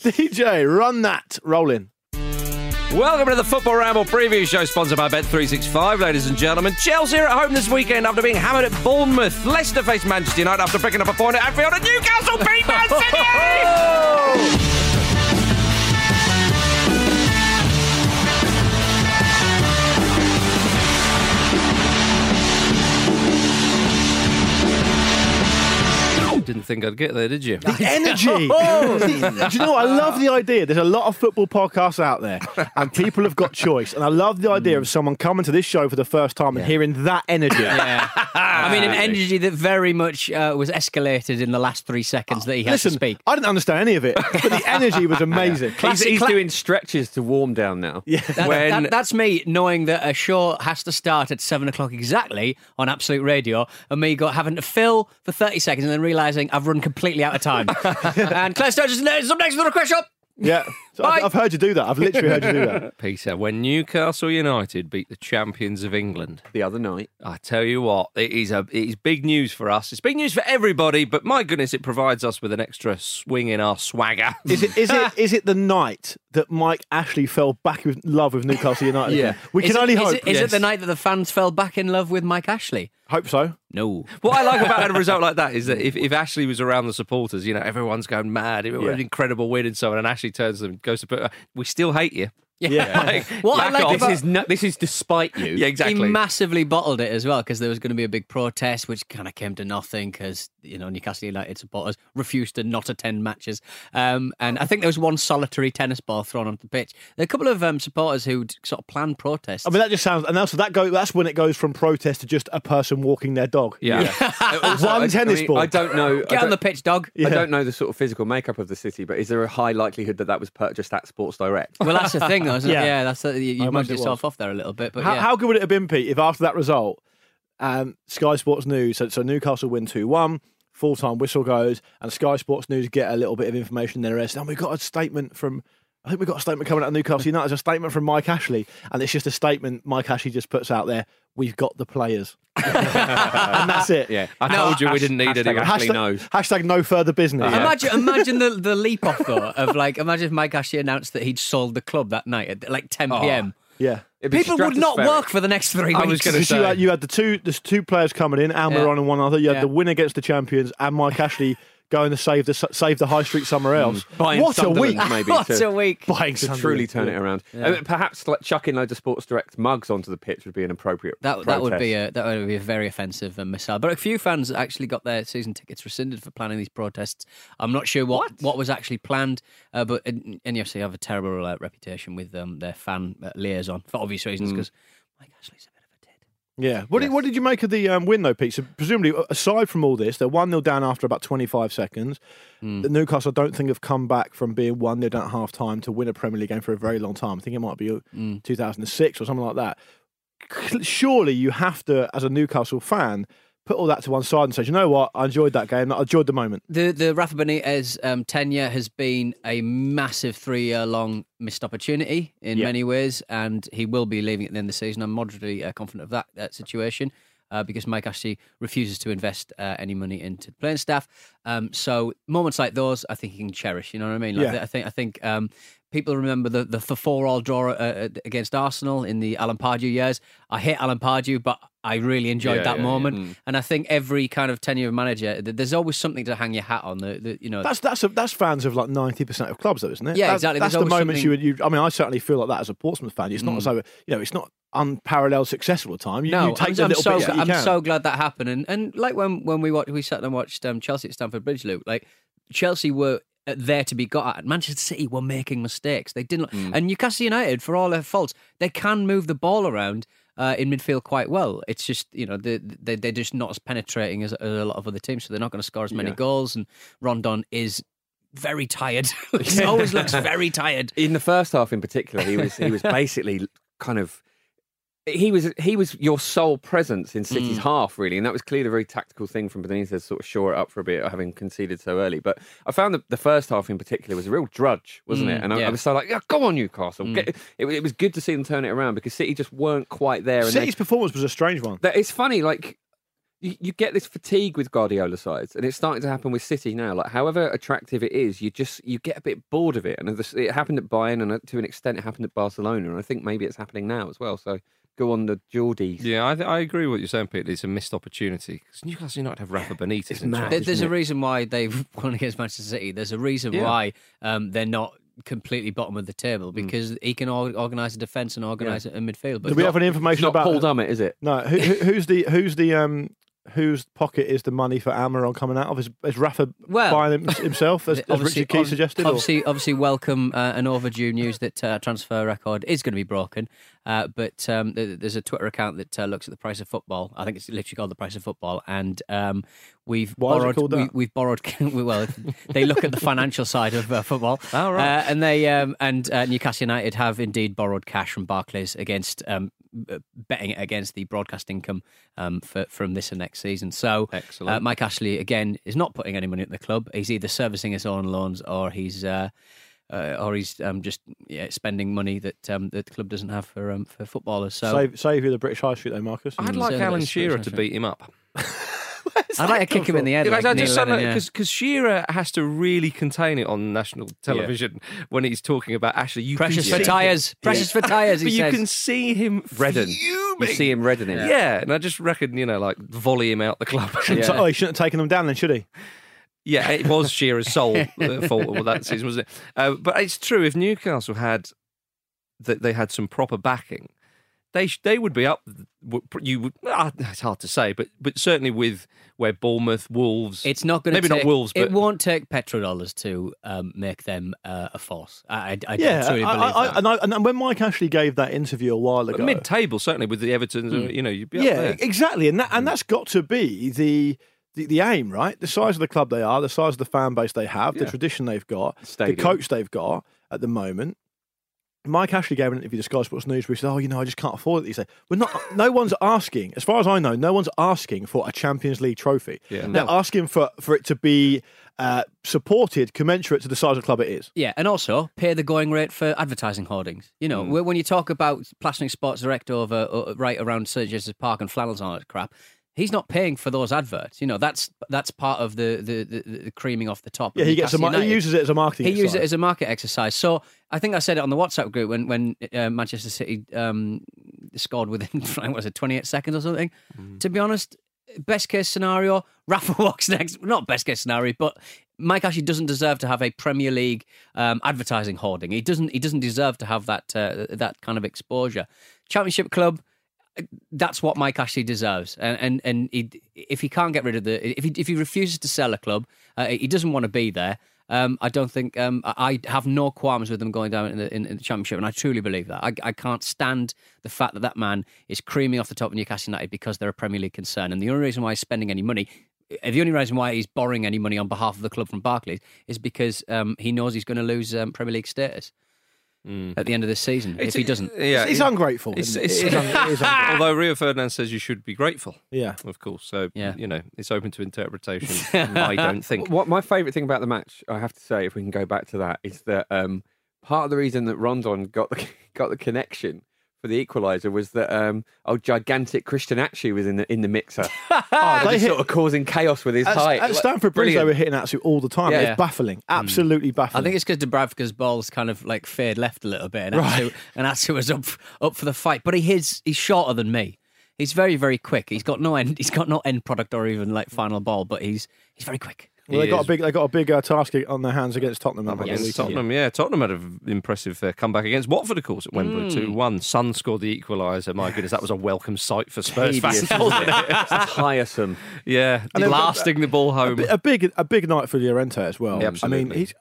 DJ, run that rolling. Welcome to the Football Ramble preview show sponsored by Bet365, ladies and gentlemen. Chelsea are at home this weekend after being hammered at Bournemouth. Leicester face Manchester United after picking up a point at Anfield, and Newcastle beat Man City! Didn't think I'd get there, did you? The energy. Do you know what? I love the idea. There's a lot of football podcasts out there, and people have got choice. And I love the idea of someone coming to this show for the first time and hearing that energy. Yeah. I mean, an energy that very much uh, was escalated in the last three seconds that he had Listen, to speak. I didn't understand any of it, but the energy was amazing. He's, he's cla- doing stretches to warm down now. Yeah. That- when- that- that's me knowing that a show has to start at seven o'clock exactly on Absolute Radio, and me got having to fill for thirty seconds and then realizing I've run completely out of time. and Claire Sturgis is up next with a request shop. Yeah. So I've, I've heard you do that. I've literally heard you do that. Peter, when Newcastle United beat the champions of England, The other night. I tell you what, it is a it is big news for us. It's big news for everybody, but my goodness, it provides us with an extra swing in our swagger. Is it is it is it the night that Mike Ashley fell back in love with Newcastle United? Yeah. We Is can it- only is hope. It, is it the night that the fans fell back in love with Mike Ashley? Hope so. No. What I like about a result like that is that if, if Ashley was around the supporters, you know, everyone's going mad. It was Yeah. an incredible win and so on. And Ashley turns to them, goes to put, we still hate you. Yeah. Like, What I like about- This is no, this is despite you. yeah, exactly. He massively bottled it as well because there was going to be a big protest, which kind of came to nothing because you know Newcastle United supporters refused to not attend matches. Um, and I think there was one solitary tennis ball thrown onto the pitch. There are a couple of um, supporters who sort of planned protests. I mean, that just sounds, and also that go. That's when it goes from protest to just a person walking their dog. yeah. Also, One I- tennis I mean, ball. I don't know. Get on don't- the pitch, dog. Yeah. I don't know the sort of physical makeup of the city, but is there a high likelihood that that was purchased at Sports Direct? Well, that's the thing, though, isn't Yeah. it? Yeah, that's the, you, I you mugged yourself off there a little bit. But How, yeah. how good would it have been, Pete, if after that result, um, Sky Sports News, so, so Newcastle win 2 1, full time whistle goes, and Sky Sports News get a little bit of information there. And we've got a statement from, I think we've got a statement coming out of Newcastle United. It's a statement from Mike Ashley, and it's just a statement Mike Ashley just puts out there we've got the players. and that's it. Yeah. I told you we didn't need Hashtag anyone. Ashley Hashtag, knows. hashtag no further business. Imagine, imagine the, the leap off though of like, imagine if Mike Ashley announced that he'd sold the club that night at like 10 p.m. Yeah. People would not work for the next three I weeks. was gonna you say. had, you had the two there's two players coming in, Almiron Yeah. and one other. You had Yeah. the win against the champions and Mike Ashley going to save the save the high street somewhere else. Buying what a week! maybe. what to- a week. Buying to Sunderland. truly turn it around. Uh, perhaps like chucking loads of Sports Direct mugs onto the pitch would be an appropriate. That that would be a that would be a very offensive uh, missile. But a few fans actually got their season tickets rescinded for planning these protests. I'm not sure what what, was actually planned, uh, but N- NUFC have a terrible uh, reputation with um, their fan uh, liaison for obvious reasons because Mike Ashley's a bit of a tit. Yeah. What, did, what did you make of the um, win though, Pete? So presumably, aside from all this, they're one 0 down after about twenty five seconds. Hmm. The Newcastle, I don't think, have come back from being one 0 down at half time to win a Premier League game for a very long time. I think it might be two thousand and six or something like that. Surely you have to, as a Newcastle fan, put all that to one side and say, you know what, I enjoyed that game. I enjoyed the moment. The the Rafa Benitez um, tenure has been a massive three year long missed opportunity in Yeah. many ways, and he will be leaving at the end of the season. I'm moderately uh, confident of that, that situation. Uh, because Mike Ashley refuses to invest uh, any money into the playing staff, um, so moments like those, I think he can cherish. You know what I mean? Like, Yeah. I think I think um, people remember the the, the four all draw uh, against Arsenal in the Alan Pardew years. I hate Alan Pardew, but I really enjoyed Yeah, that yeah, yeah. moment. And I think every kind of tenure manager, there's always something to hang your hat on. The, the you know, That's that's a, that's fans of like ninety percent of clubs, though, isn't it? Yeah, that's, exactly. That's There's the moments you would. something- You, I mean, I certainly feel like that as a Portsmouth fan. It's not as though you know, it's not unparalleled success all the time. You, no, you take I'm, I'm so I'm can. so glad that happened. And and like when when we watched, we sat and watched um, Chelsea at Stamford Bridge, Luke. Like Chelsea were uh, there to be got at. Manchester City were making mistakes. They didn't. Mm. And Newcastle United, for all their faults, they can move the ball around. uh, in midfield quite well. It's just you know they, they they're just not as penetrating as, as a lot of other teams, so they're not going to score as many Yeah. goals. And Rondon is very tired. he always looks very tired. in the first half in particular, he was he was basically kind of he was he was your sole presence in City's Mm. half really, and that was clearly a very tactical thing from Benitez to sort of shore it up for a bit, having conceded so early. But I found that the first half in particular was a real drudge, wasn't it? Mm, And I, I was so like, yeah, go on Newcastle. Get, it, it was good to see them turn it around because City just weren't quite there. And they- City's performance was a strange one. that it's funny, like you, you get this fatigue with Guardiola sides, and it's starting to happen with City now. Like, however attractive it is, you just you get a bit bored of it. And it happened at Bayern, and uh, to an extent, it happened at Barcelona. And I think maybe it's happening now as well. So go on the Geordies. Yeah, I, th- I agree with what you're saying, Peter. It's a missed opportunity because Newcastle United have Rafa Benitez. it's in mad. charge. There- There's isn't a reason why they've won against Manchester City. There's a reason Yeah. why um, they're not completely bottom of the table because he can organise a defence and organise a midfield. But Do we have any It's information not about Paul Dummett, is it? No, who, who, who's the who's the um whose pocket is the money for Almiron coming out of? Is, is Rafa Well, buying him, himself, as, as Richard Key ob- suggested? or- Obviously, obviously, welcome uh, an overdue news that uh, transfer record is going to be broken. Uh, but um, there's a Twitter account that uh, looks at the price of football. I think it's literally called the price of football, and um, we've Why borrowed. We, have borrowed. well, they look at the financial side of uh, football, Oh, right. uh, and they um, and uh, Newcastle United have indeed borrowed cash from Barclays against. Um, betting it against the broadcast income um, for, from this and next season. So, uh, Mike Ashley again is not putting any money at the club. He's either servicing his own loans or he's uh, or he's um, just yeah, spending money that um, that the club doesn't have for um, for footballers. So save save you the British High Street though, Marcus. I'd Mm. like Certainly Alan it's- Shearer to beat him up. I'd like to kick him in the head. Because like Neil Lennon, yeah. because Shearer has to really contain it on national television when he's talking about Ashley. You Precious for tyres. Precious for tyres. He but you can see him Redden. fuming. You see him reddening. Yeah. and I just reckon you know, like volley him out the club. Yeah. Oh, he shouldn't have taken them down then, should he? Yeah, it was Shearer's sole uh, fault with that season, wasn't it? Uh, but it's true. If Newcastle had that they had some proper backing, they sh- they would be up. You would. ah, it's hard to say, but but certainly with where Bournemouth, Wolves. It's not going to maybe not Wolves, but it won't take petrodollars to um, make them uh, a force. I, I, I Yeah, truly believe I, that. and, I, and when Mike Ashley gave that interview a while ago, mid-table certainly with the Everton, uh, You know, you'd be up yeah, there. exactly, and that and that's got to be the, the the aim, right? The size of the club they are, the size of the fan base they have, the tradition they've got, Stadium. the coach they've got at the moment. Mike Ashley gave an interview to Sky Sports News where he said, "Oh, you know, I just can't afford it." He said, "We're not. No one's asking, as far as I know, no one's asking for a Champions League trophy. Yeah. They're asking for for it to be uh, supported, commensurate to the size of the club it is." Yeah, and also pay the going rate for advertising hoardings. You know, when you talk about plastering Sports Direct over uh, right around St James's Park and flannels and all that crap, he's not paying for those adverts. You know, that's that's part of the the, the, the creaming off the top. Yeah, he gets a, mar- he uses it as a marketing. He uses it as a market exercise. So I think I said it on the WhatsApp group when when uh, Manchester City um, scored within what was it, 28 seconds or something. To be honest, best case scenario, Rafa walks next. Not best case scenario, but Mike Ashley doesn't deserve to have a Premier League um, advertising hoarding. He doesn't. He doesn't deserve to have that uh, that kind of exposure. Championship club. That's what Mike Ashley deserves, and and and he, if he can't get rid of the, if he if he refuses to sell a club, uh, he doesn't want to be there. Um, I don't think um, I have no qualms with them going down in the, in, in the championship, and I truly believe that. I, I can't stand the fact that that man is creaming off the top of Newcastle United because they're a Premier League concern, and the only reason why he's spending any money. The only reason why he's borrowing any money on behalf of the club from Barclays is because um, he knows he's going to lose um, Premier League status at the end of this season if he doesn't. Yeah, It's, it's ungrateful. It's, isn't it? it's, It is un- it is ungrateful. although Rio Ferdinand says you should be grateful, yeah. of course. So Yeah. you know, it's open to interpretation. I don't think. What my favourite thing about the match, I have to say, if we can go back to that, is that um, part of the reason that Rondon got the got the connection for the equaliser was that um, oh gigantic Christian Atsu was in the in the mixer, Oh, they just hit, sort of causing chaos with his at, height. at Stamford Bridge, they were hitting Atsu all the time. Yeah. It's baffling, absolutely baffling. I think it's because Dubravka's balls kind of like fade left a little bit, and Atsu, and Atsu was up up for the fight. But he is he's shorter than me. He's very very quick. He's got no end. He's got no end product or even like final ball, but he's he's very quick. Well, they He got a big, they got a big uh, task on their hands against Tottenham. haven't Against the weekend? Tottenham, yeah. Tottenham had an impressive uh, comeback against Watford, of course, at Wembley, Hmm. 2 1. Son scored the equaliser. My goodness, that was a welcome sight for Spurs Tedious, fans. wasn't it? It's tiresome. yeah, And then- blasting the ball home. bi- a big, a big night for Llorente as well. Yeah, absolutely. I mean, he's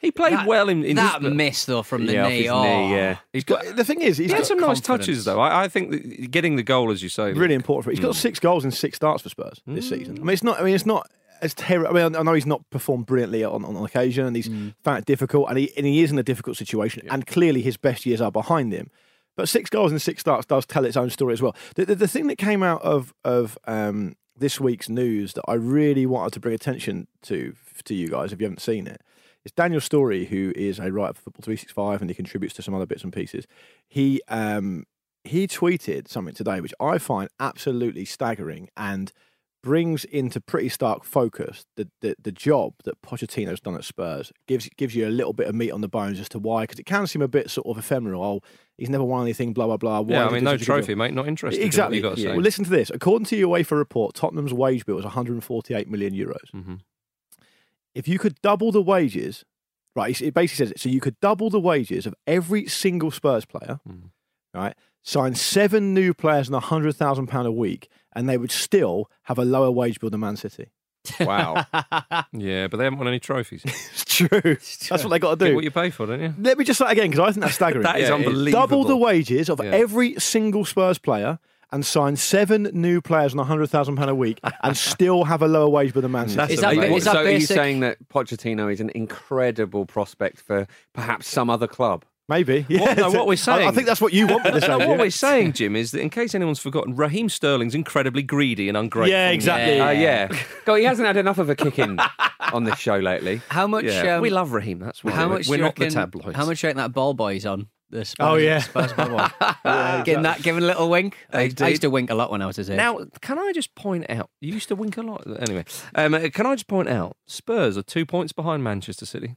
He played That- well in, in that his, miss though from the yeah, off knee. his oh. knee, yeah. He's got. The thing is, he's He had got some nice touches though. I, I think that getting the goal, as you say, really look, important for. Him. He's got six goals in six starts for Spurs this Mm. season. I mean, it's not. I mean, it's not as terrible. I mean, I know he's not performed brilliantly on, on, on occasion, and he's Mm. found it difficult, and he and he is in a difficult situation, and clearly his best years are behind him. But six goals and six starts does tell its own story as well. The, the, the thing that came out of of um, this week's news that I really wanted to bring attention to to you guys, if you haven't seen it, is Daniel Storey, who is a writer for Football Three Six Five, and he contributes to some other bits and pieces. He um, he tweeted something today which I find absolutely staggering and brings into pretty stark focus the, the, the job that Pochettino's done at Spurs. Gives gives you a little bit of meat on the bones as to why, because it can seem a bit sort of ephemeral. Oh, he's never won anything, blah blah blah. Why Yeah, I mean, no do such a good job? trophy, mate. Not interested. Exactly. You got to say. Well, listen to this. According to your UEFA report, Tottenham's wage bill was 148 million euros. Mhm. If you could double the wages, right? It basically says it. So you could double the wages of every single Spurs player, Mhm. right? Sign seven new players on a hundred thousand pound a week, and they would still have a lower wage bill than Man City. Wow. Yeah, but they haven't won any trophies. It's true. That's what they got to Get do. what you pay for, don't you? Let me just say it again because I think that's staggering. That is Yeah, unbelievable. double the wages of Yeah. every single Spurs player and sign seven new players on a hundred thousand pound a week and still have a lower wage bill than Man City. That's Is that, amazing. that so are you saying that Pochettino is an incredible prospect for perhaps some other club? Maybe. Yeah. no, what we're I- I, think that's what you want me to say. No, what Jim. we're saying, Jim, is that in case anyone's forgotten, Raheem Sterling's incredibly greedy and ungrateful. Yeah, exactly. Yeah. Uh, yeah. God, he hasn't had enough of a kick in on this show lately. How much? Yeah, um, we love Raheem. That's why How we're, much? we're do you not the tabloids. How much do you that ball boy's on? The Spurs, Oh, yeah. Spurs ball boy. Giving that, giving a little wink. I, I used to wink a lot when I was his age. Now, can I just point out? You used to wink a lot. Anyway, um, uh, can I just point out? Spurs are two points behind Manchester City.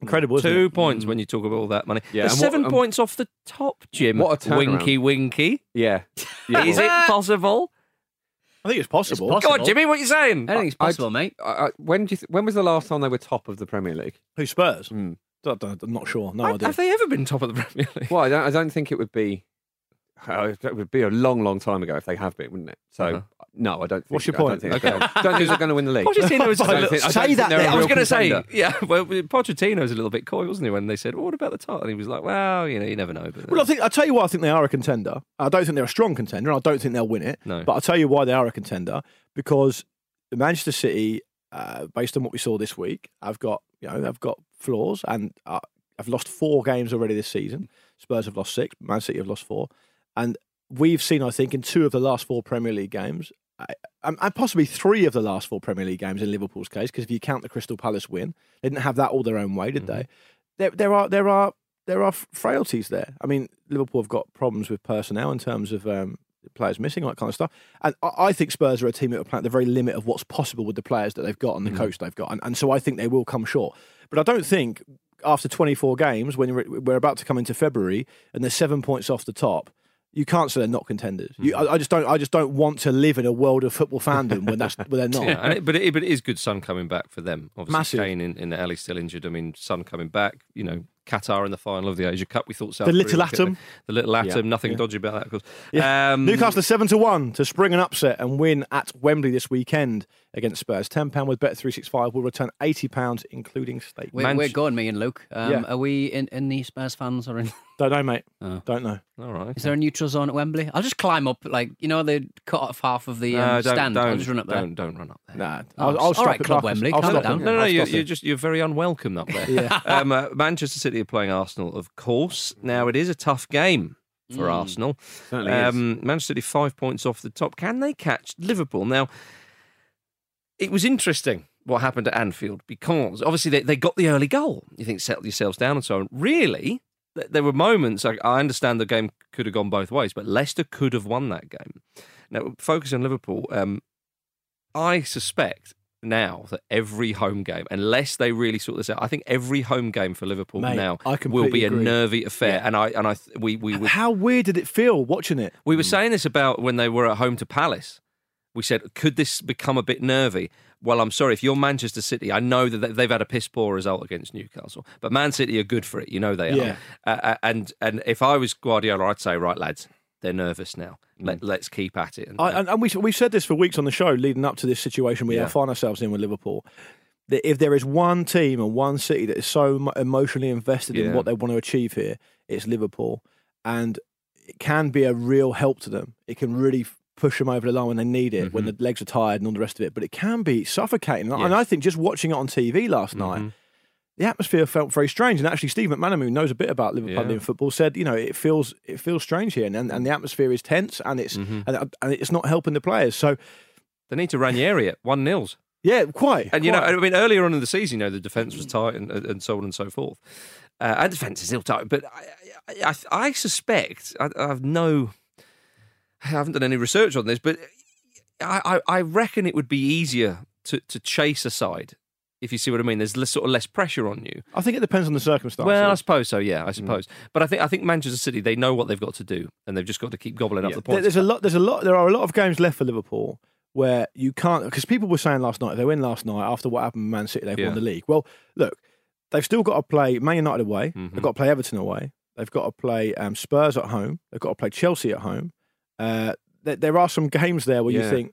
Incredible, Two it? points when you talk about all that money. Yeah, They're what- seven um, points off the top, Jim. What a turnaround. winky, winky. Yeah. yeah Is it possible? I think it's possible. It's Go on, Jimmy. What are you saying? I think it's I- possible, mate. I, I, when, do you th- when was the last time they were top of the Premier League? Who Spurs? Hmm. I don't- I'm not sure. No have, idea. have they ever been top of the Premier League? Well, I don't, I don't think it would be. Uh, it would be a long, long time ago if they have been, wouldn't it? So, Uh-huh. no, I don't. Think, What's your I don't point? think Okay. they're- don't think they're going to win the league. Pochettino was I don't a little- think- I don't Say think that they're a then. I was going to say, yeah, well, Pochettino was a little bit coy, wasn't he, when they said, well, what about the title? And he was like, well, you know, you never know. But Well, I think I'll tell you why I think they are a contender. I don't think they're a strong contender. and I don't think they'll win it. No. But I'll tell you why they are a contender because Manchester City, uh, based on what we saw this week, I've got you know they've got flaws and uh, have lost four games already this season. Spurs have lost six. Man City have lost four, and we've seen I think in two of the last four Premier League games. uh, And possibly three of the last four Premier League games in Liverpool's case, because if you count the Crystal Palace win, they didn't have that all their own way, did they? There, there are there are there are frailties there. I mean, Liverpool have got problems with personnel in terms of um, players missing, all that kind of stuff. And I, I think Spurs are a team that are playing at the very limit of what's possible with the players that they've got and the coach they've got. And, and so I think they will come short. But I don't think after 24 games, when we're, we're about to come into February and they're seven points off the top, you can't say they're not contenders. You, I, I just don't. I just don't want to live in a world of football fandom when that's when they're not. Yeah, it, but, it, but it is good Son coming back for them. Obviously, Massive. Kane in, in Alli still injured. I mean, Son coming back. You know, Qatar in the final of the Asia Cup. We thought South The little get atom. The, the little atom. Yeah. Nothing Yeah. dodgy about that, of course. Um, Newcastle seven to one to spring an upset and win at Wembley this weekend against Spurs. Ten pound with Bet three six five will return eighty pounds including stake. We're, Man- we're going, me and Luke. Um, Yeah. Are we in, in the Spurs fans or in? Don't know, mate. Oh. Don't know. All right. Is there a neutral zone at Wembley? I'll just climb up, like you know, they cut off half of the um, No, don't, stand. don't, I'll just run up there. Don't, don't run up there. Nah, Oh, I'll, I'll all stop right, at Club Wembley, I'll calm stop down. him. No, no, no you're, you're just you're very unwelcome up there. Yeah. um, uh, Manchester City are playing Arsenal, of course. Now it is a tough game for Mm. Arsenal. Certainly is. Um, Manchester City five points off the top. Can they catch Liverpool? Now, it was interesting what happened at Anfield because obviously they, they got the early goal. You think settle yourselves down and so on. Really, th- there were moments. I, I understand the game could have gone both ways, but Leicester could have won that game. Now, focus on Liverpool. Um, I suspect now that every home game, unless they really sort this out, I think every home game for Liverpool Mate, now will be a agree. nervy affair. Yeah. And I and I we we were How weird did it feel watching it? we were saying this about when they were at home to Palace. We said, could this become a bit nervy? Well, I'm sorry. If you're Manchester City, I know that they- they've had a piss poor result against Newcastle, but Man City are good for it. You know they are. Yeah. Uh, uh, and and if I was Guardiola, I'd say, right, lads, they're nervous now. Let, let's keep at it. And, I, and, and we we've said this for weeks on the show leading up to this situation we Yeah. find ourselves in with Liverpool. that if there is one team and one city that is so emotionally invested in what they want to achieve here, it's Liverpool, and it can be a real help to them. It can really push them over the line when they need it, when mm-hmm. the legs are tired and all the rest of it. But it can be suffocating, and I think just watching it on TV last night. Mm-hmm. The atmosphere felt very strange, and actually, Steve McManaman, who knows a bit about Liverpool Yeah. football, said, "You know, it feels it feels strange here, and, and the atmosphere is tense, and it's mm-hmm. and, uh, and it's not helping the players." So, They need to Ranieri it one nils. yeah, quite. And you know. I mean, earlier on in the season, you know, the defence was tight and, and so on and so forth. Uh, and defence is still tight, but I, I, I, I suspect I, I have no, I haven't done any research on this, but I, I, I reckon it would be easier to, to chase a side. If you see what I mean, there's less, sort of less pressure on you. I think it depends on the circumstances. Well, I suppose so. Yeah, I suppose. But I think I think Manchester City they know what they've got to do, and they've just got to keep gobbling up the points. There's a lot. There's a lot. There are a lot of games left for Liverpool where you can't because people were saying last night if they win last night after what happened with Man City they've Yeah. won the league. Well, look, they've still got to play Man United away. Mm-hmm. They've got to play Everton away. They've got to play um, Spurs at home. They've got to play Chelsea at home. Uh, there, there are some games there where you think,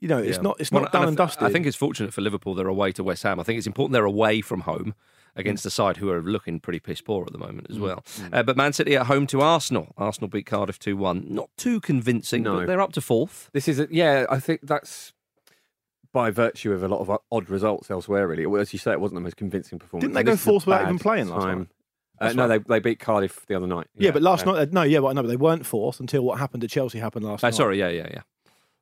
you know, it's Yeah. not it's Well, not done I and th- dusted. I think it's fortunate for Liverpool they're away to West Ham. I think it's important they're away from home against a side who are looking pretty piss poor at the moment Mm. as well. Uh, but Man City at home to Arsenal. Arsenal beat Cardiff 2 1. Not too convincing, No. but they're up to fourth. This is a, yeah. I think that's by virtue of a lot of odd results elsewhere. Really, as you say, it wasn't the most convincing performance. Didn't they and go this is a fourth without even playing last time. night? Uh, no, right. they they beat Cardiff the other night. yeah, but last um, night, no, yeah, but no, but they weren't fourth until what happened to Chelsea happened last Uh, night. sorry, yeah, yeah, yeah.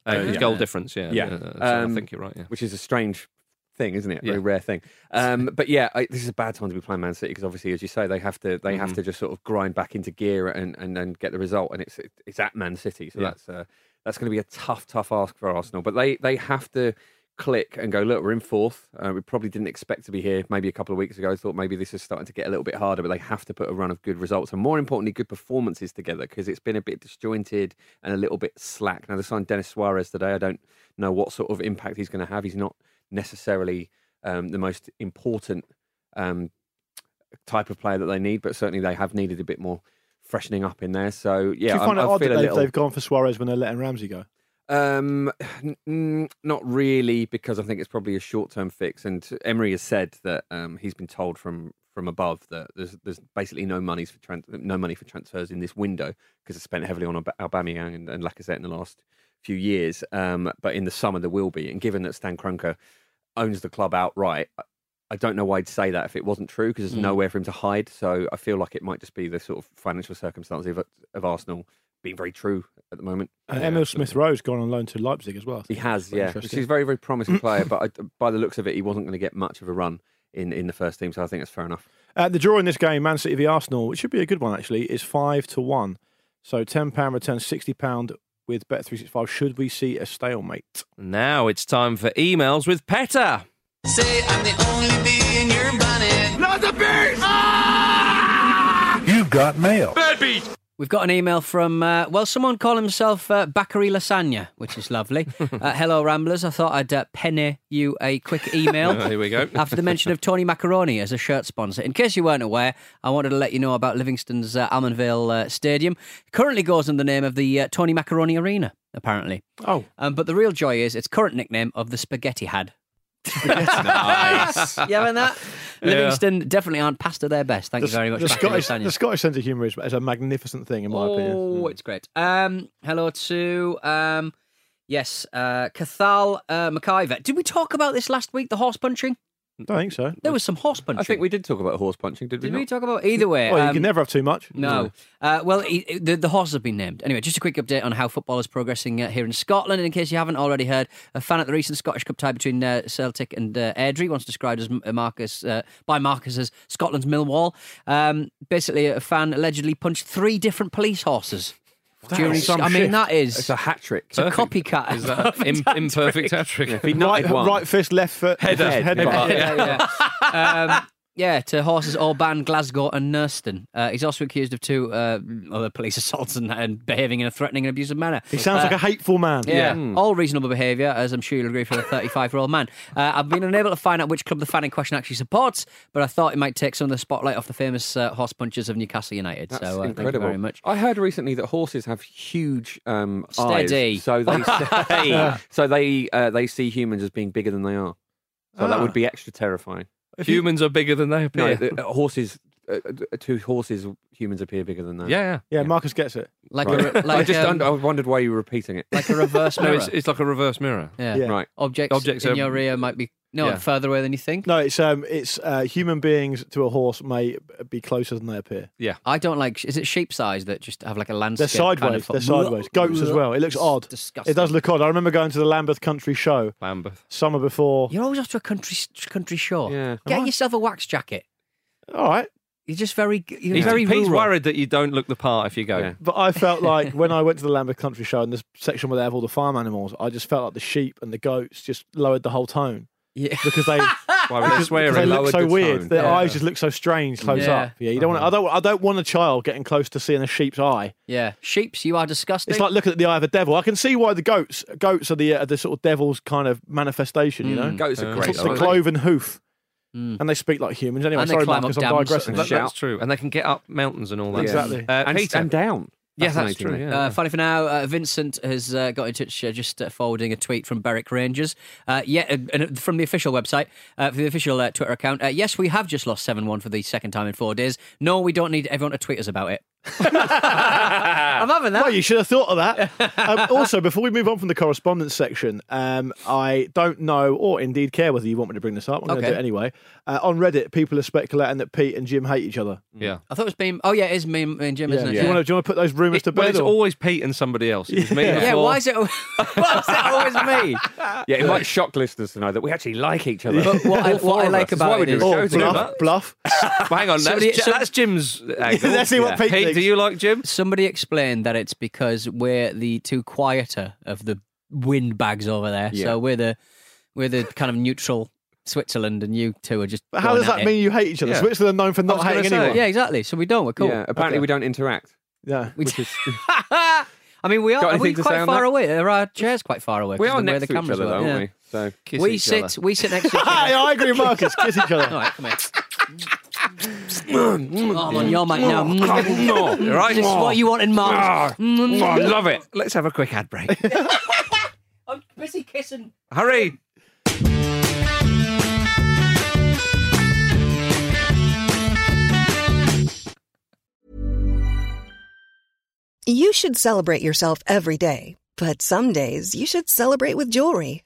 Uh, Uh, yeah. goal difference, yeah. Yeah. Uh, so I Um, think you're right, yeah. which is a strange thing, isn't it? A Very rare thing. Um, but yeah, I, this is a bad time to be playing Man City because obviously, as you say, they have to they Mm-hmm. have to just sort of grind back into gear and and, and get the result, and it's it's at Man City, so Yeah. that's uh, that's going to be a tough tough ask for Arsenal. But they they have to click and go. Look, we're in fourth. Uh, we probably didn't expect to be here. Maybe a couple of weeks ago, thought maybe this is starting to get a little bit harder. But they have to put a run of good results and more importantly, good performances together because it's been a bit disjointed and a little bit slack. Now they signed Denis Suarez today. I don't know what sort of impact he's going to have. He's not necessarily um, the most important um, type of player that they need, but certainly they have needed a bit more freshening up in there. So yeah, Do you find I, it I odd that they've, little. they've gone for Suarez when they're letting Ramsey go? Um, n- not really, because I think it's probably a short-term fix. And Emery has said that um, he's been told from from above that there's there's basically no money for tran- no money for transfers in this window because it's spent heavily on Aub- Aubameyang and, and Lacazette in the last few years. Um, but in the summer there will be. And given that Stan Kroenke owns the club outright, I- I don't know why I'd say that if it wasn't true because there's nowhere for him to hide. So I feel like it might just be the sort of financial circumstances of, of Arsenal being very true at the moment. And Emil absolutely. Smith Rowe's gone on loan to Leipzig as well. He has, yeah. Which interesting. is a very, very promising player, but I, by the looks of it, he wasn't going to get much of a run in, in the first team, so I think that's fair enough. Uh, the draw in this game, Man City v Arsenal, which should be a good one actually, is five to one. So ten pound returns sixty pound with Bet three six five. Should we see a stalemate? Now it's time for emails with Petter. Say I'm the only bee in your bonnet. Not the bees! You've got mail. We've got an email from, uh, well, someone called himself uh, Bacary Lasagna, which is lovely. uh, hello, Ramblers. I thought I'd uh, penny you a quick email. Oh, here we go. After the mention of Tony Macaroni as a shirt sponsor. In case you weren't aware, I wanted to let you know about Livingston's uh, Almondvale uh, Stadium. Currently goes in the name of the uh, Tony Macaroni Arena, apparently. Oh, Um, but the real joy is its current nickname of the Spaghetti Had. nice. You having that? Livingston definitely aren't past their best. Thank the, you very much, the Scottish, the Scottish sense of humour is, is a magnificent thing in my opinion. Oh, it's great. Um, hello to um, yes, uh, Cathal uh, McIver. Did we talk about this last week? The horse punching. Don't think so. There was some horse punching. I think we did talk about horse punching, did we did. not? We talk about either way. Well, you um, can never have too much. No. Uh, well, he, the, the horses have been named. Anyway, just a quick update on how football is progressing uh, here in Scotland. And in case you haven't already heard, a fan at the recent Scottish Cup tie between uh, Celtic and uh, Airdrie, once described as uh, Marcus uh, by Marcus as Scotland's Millwall. Um, basically, a fan allegedly punched three different police horses. During, some I mean, that is It's a hat trick. it's a copycat. Is that im- imperfect hat trick? If he Right, nutted one, right fist, left foot, Head- head, head- headbutt. yeah, yeah. Um, yeah, to horses Orban, Glasgow, and Nurston. Uh, he's also accused of two uh, other police assaults and, and behaving in a threatening and abusive manner. He sounds like a hateful man. Yeah, all reasonable behaviour, as I'm sure you'll agree for a 35 year old man. Uh, I've been unable to find out which club the fan in question actually supports, but I thought it might take some of the spotlight off the famous uh, horse punchers of Newcastle United. That's so uh, thank you very much. I heard recently that horses have huge um, Steady. eyes, so they say, so they uh, they see humans as being bigger than they are. So that Ah. would be extra terrifying. Humans are bigger than they No, appear. the, uh, horses, uh, uh, two horses, humans appear bigger than that. yeah, yeah. Yeah, Yeah. Marcus gets it. Like Right. a re- I just um, I wondered why you were repeating it. like a reverse No, mirror. it's, it's like a reverse mirror. yeah. Yeah. Right. Objects, Objects in are- your rear might be no Yeah. further away than you think. No, it's um, it's uh, human beings to a horse may be closer than they appear. Yeah, I don't like. Is it sheep size that just have like a They're sideways. Kind of They're sideways. Goats as well. It looks odd. Disgusting. It does look odd. I remember going to the Lambeth Country Show Lambeth. summer before. You're always off to a country country show. Yeah. Get Am yourself a wax jacket. All right. You're just very. You're He's, very Pete's rural. worried that you don't look the part if you go. Yeah. But I felt like when I went to the Lambeth Country Show and the section where they have all the farm animals, I just felt like the sheep and the goats just lowered the whole tone Yeah. because they Why were they because swearing? they look lowered so the weird. tone. Their Yeah. eyes just look so strange close Yeah. up. Yeah, you don't want. I don't. I don't want a child getting close to seeing a sheep's eye. Yeah. Sheeps, you are disgusting. It's like looking at the eye of a devil. I can see why the goats goats are the uh, the sort of devil's kind of manifestation. You know, Goats are Uh, great. it's though, the aren't they? cloven hoof, Mm. and they speak like humans. Anyway, And they sorry, climb Marcus, I'm dams digressing. and That- shout. that's true. And they can get up mountains and all that. Yeah. Exactly. Uh, and Peter. stand down. Yes, that's true. Yeah. Uh, funny for now, uh, Vincent has uh, got in touch uh, just uh, forwarding a tweet from Berwick Rangers. Uh, yeah, uh, and from the official website, uh, for the official uh, Twitter account. Uh, yes, we have just lost 7 1 for the second time in four days. No, we don't need everyone to tweet us about it. I'm having that. Well, you should have thought of that. um, also, before we move on from the correspondence section, um, I don't know or indeed care whether you want me to bring this up. I'm going to Okay. do it anyway. Uh, on Reddit, people are speculating that Pete and Jim hate each other. yeah. I thought it was being. Oh, yeah, it is me, me and Jim, isn't it? Do, you want to, do you want to put those rumours to It- well, bed? it's or- always Pete and somebody else. It was me Yeah, before. why is it, why is it always me? Yeah, it might shock listeners to know that we actually like each other. But what I, All four what I of like us. That's why about we it do is. a Oh, show together. bluff, bluff. Well, hang on, that's, Somebody- Ji- some- that's Jim's angle. Let's see what Pete Pete, do you like Jim? Somebody explained that it's because we're the two quieter of the windbags over there. Yeah. So we're the we're the kind of neutral Switzerland, and you two are just. But how does at that it. mean you hate each other? Yeah. Switzerland known for not was gonna hating say. anyone. Yeah, exactly. So we don't. We're cool. Yeah, apparently Okay. we don't interact. Yeah. We Which is, I mean, we are. Are we to quite far that? away? There are chairs quite far away. We are of the next the to each cameras other, work, though, yeah. aren't we? So Kiss We each sit. other. We sit next to each Hi, other. I agree with Marcus. Kiss each other. All right, come here. oh, I'm on your mic now. Mm. no, right? This is what you want in March. Oh, I love it. Let's have a quick ad break. I'm busy kissing. Hurry. You should celebrate yourself every day, but some days you should celebrate with jewelry.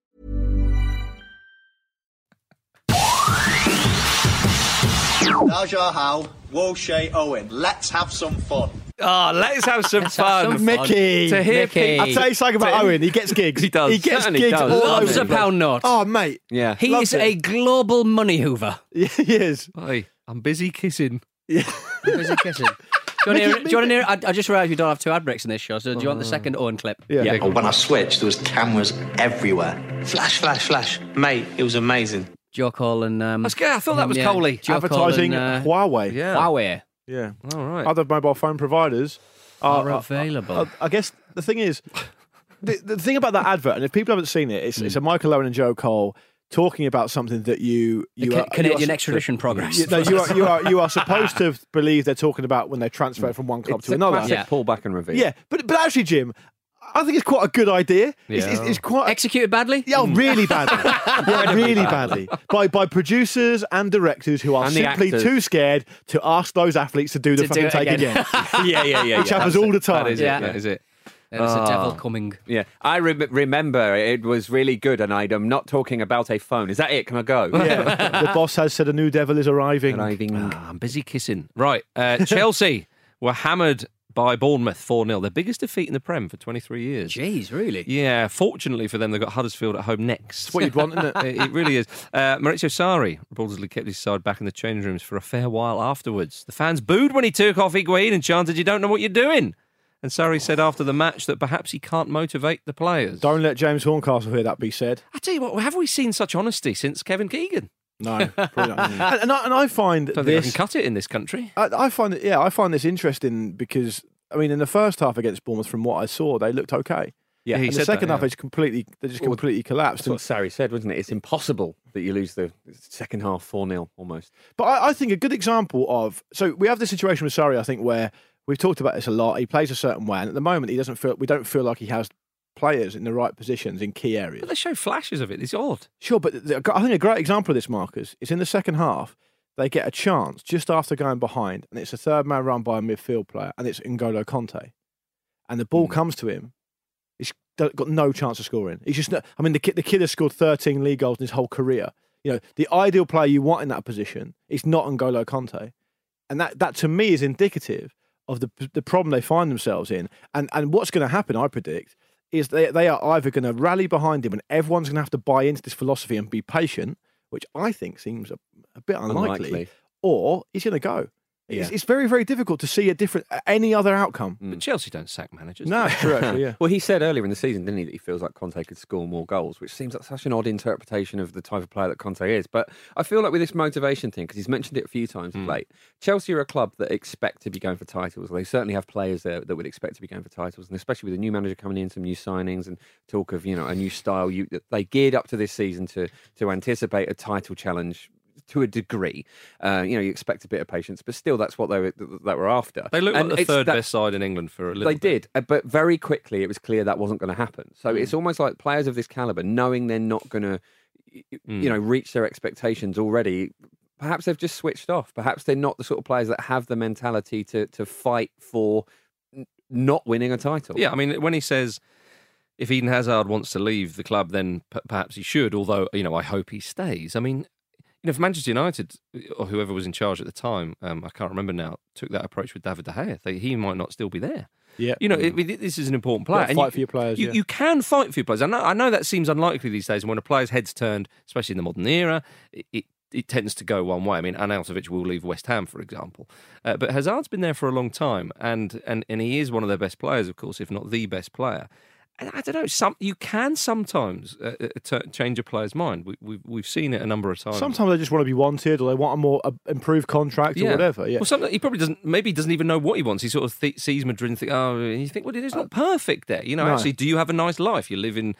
Now's your how, Wolshay Owen. Let's have some fun. Oh, let's have some have fun. some. Mickey. To hear Mickey. Pete. I'll tell you something about To- Owen. He gets gigs. He does. He gets Certainly gigs does. all Loves over a pound note. Oh, mate. yeah. he loves is it. a global money hoover. Yeah, he is. Hey, I'm busy kissing. Yeah. Busy kissing. Do you want to hear? Do you want to hear? I, I just realised we don't have two ad breaks in this show. So do you want the oh. second Owen clip? Yeah. Yeah, when I switched, there was cameras everywhere. Flash, flash, flash. Mate, it was amazing. Joe Cole and um, That's good. I thought that was yeah, Coley. Joe Advertising and, uh, Huawei. Yeah. Huawei Yeah. All right. Other mobile phone providers are, are available. I, I guess the thing is, the, the thing about that advert, and if people haven't seen it, it's, Hmm. it's a Michael Owen and Joe Cole talking about something that you The you Ca- are, Canadian you are, extradition progress. You, no, you are you are you are supposed to believe they're talking about when they transfer from one club It's to a another. classic Yeah. pull back and reveal. Yeah, but but actually, Jim, I think it's quite a good idea. It's, it's, Yeah. it's quite Executed badly. yeah, really badly. yeah, really badly. By by producers and directors who are And the simply actors. too scared to ask those athletes to do the To fucking do it take again. again. yeah, yeah, yeah. Which happens all the time. That is Yeah. it. That is it. There's a Ah. devil coming. Yeah, I rem- remember it was really good, and I'm not talking about a phone. Is that it? Can I go? Yeah, the boss has said a new devil is arriving. Arriving. Ah, I'm busy kissing. Right. Uh, Chelsea were hammered by Bournemouth 4 0, their biggest defeat in the Prem for 23 years. Jeez, really? Yeah, fortunately for them, they've got Huddersfield at home next. That's what you'd want, isn't it? it, it really is. Uh, Maurizio Sarri reportedly kept his side back in the changing rooms for a fair while afterwards. The fans booed when he took off Higuain and chanted, You don't know what you're doing. And Sarri said after the match that perhaps he can't motivate the players. Don't let James Horncastle hear that be said. I tell you what, have we seen such honesty since Kevin Keegan? No, probably not. Mm. and, and, I, and I find Don't think I can cut it in this country. I, I find it. Yeah, I find this interesting because I mean, in the first half against Bournemouth, from what I saw, they looked okay. Yeah, he in the said that, second half, yeah. they just completely, they just Well, completely collapsed. That's what Sarri said, wasn't it? It's impossible that you lose the second half 4 0 almost. But I, I think a good example of so we have this situation with Sarri, I think, where we've talked about this a lot. He plays a certain way, and at the moment, he doesn't feel. We don't feel like he has players in the right positions in key areas. But they show flashes of it. It's odd. Sure, but the, I think a great example of this, Marcus, is in the second half. They get a chance just after going behind, and it's a third man run by a midfield player, and it's N'Golo Kanté, and the ball hmm. comes to him. He's got got no chance of scoring. He's just. not- I mean, the kid, the kid has scored 13 league goals in his whole career. You know, the ideal player you want in that position is not N'Golo Kanté, and that that to me is indicative of the the problem they find themselves in. And and what's going to happen, I predict, is they they are either going to rally behind him, and everyone's going to have to buy into this philosophy and be patient, which I think seems a, a bit unlikely, Unlikely. or he's going to go. It's, Yeah. it's very very difficult to see a different any other outcome. But mm. Chelsea don't sack managers. No, true. Actually, yeah. Well, he said earlier in the season, didn't he, that he feels like Kanté could score more goals, which seems like such an odd interpretation of the type of player that Kanté is. But I feel like with this motivation thing, because he's mentioned it a few times of mm. late, Chelsea are a club that expect to be going for titles. They certainly have players there that would expect to be going for titles, and especially with a new manager coming in, some new signings, and talk of you know a new style. You they geared up to this season to to anticipate a title challenge. To a degree, uh, you know, you expect a bit of patience, but still, that's what they were that were after. They look And like the third that- best side in England for a little they bit. did, uh, but very quickly it was clear that wasn't going to happen. So it's almost like players of this caliber, knowing they're not going to, you know, reach their expectations already. Perhaps they've just switched off. Perhaps they're not the sort of players that have the mentality to to fight for n- not winning a title. Yeah, I mean, when he says if Eden Hazard wants to leave the club, then p- perhaps he should. Although, you know, I hope he stays. I mean, you know, if Manchester United or whoever was in charge at the time, um, I can't remember now, took that approach with David De Gea, they, he might not still be there. Yeah. You know, it, it- this is an important player. Gotta fight you, for your players, You, yeah. you can fight for your players. I know, I know that seems unlikely these days. And when a player's head's turned, especially in the modern era, it, it, it tends to go one way. I mean, Arnautovic will leave West Ham, for example. Uh, but Hazard's been there for a long time, and, and, and he is one of their best players, of course, if not the best player. I don't know. Some you can sometimes uh, uh, t- change a player's mind. We, we've we've seen it a number of times. Sometimes they just want to be wanted, or they want a more uh, improved contract, or whatever. Yeah. Well, something he probably doesn't. Maybe he doesn't even know what he wants. He sort of th- sees Madrid and think, oh, and you think, well, it's not perfect there. You know, No. actually, do you have a nice life? You live in,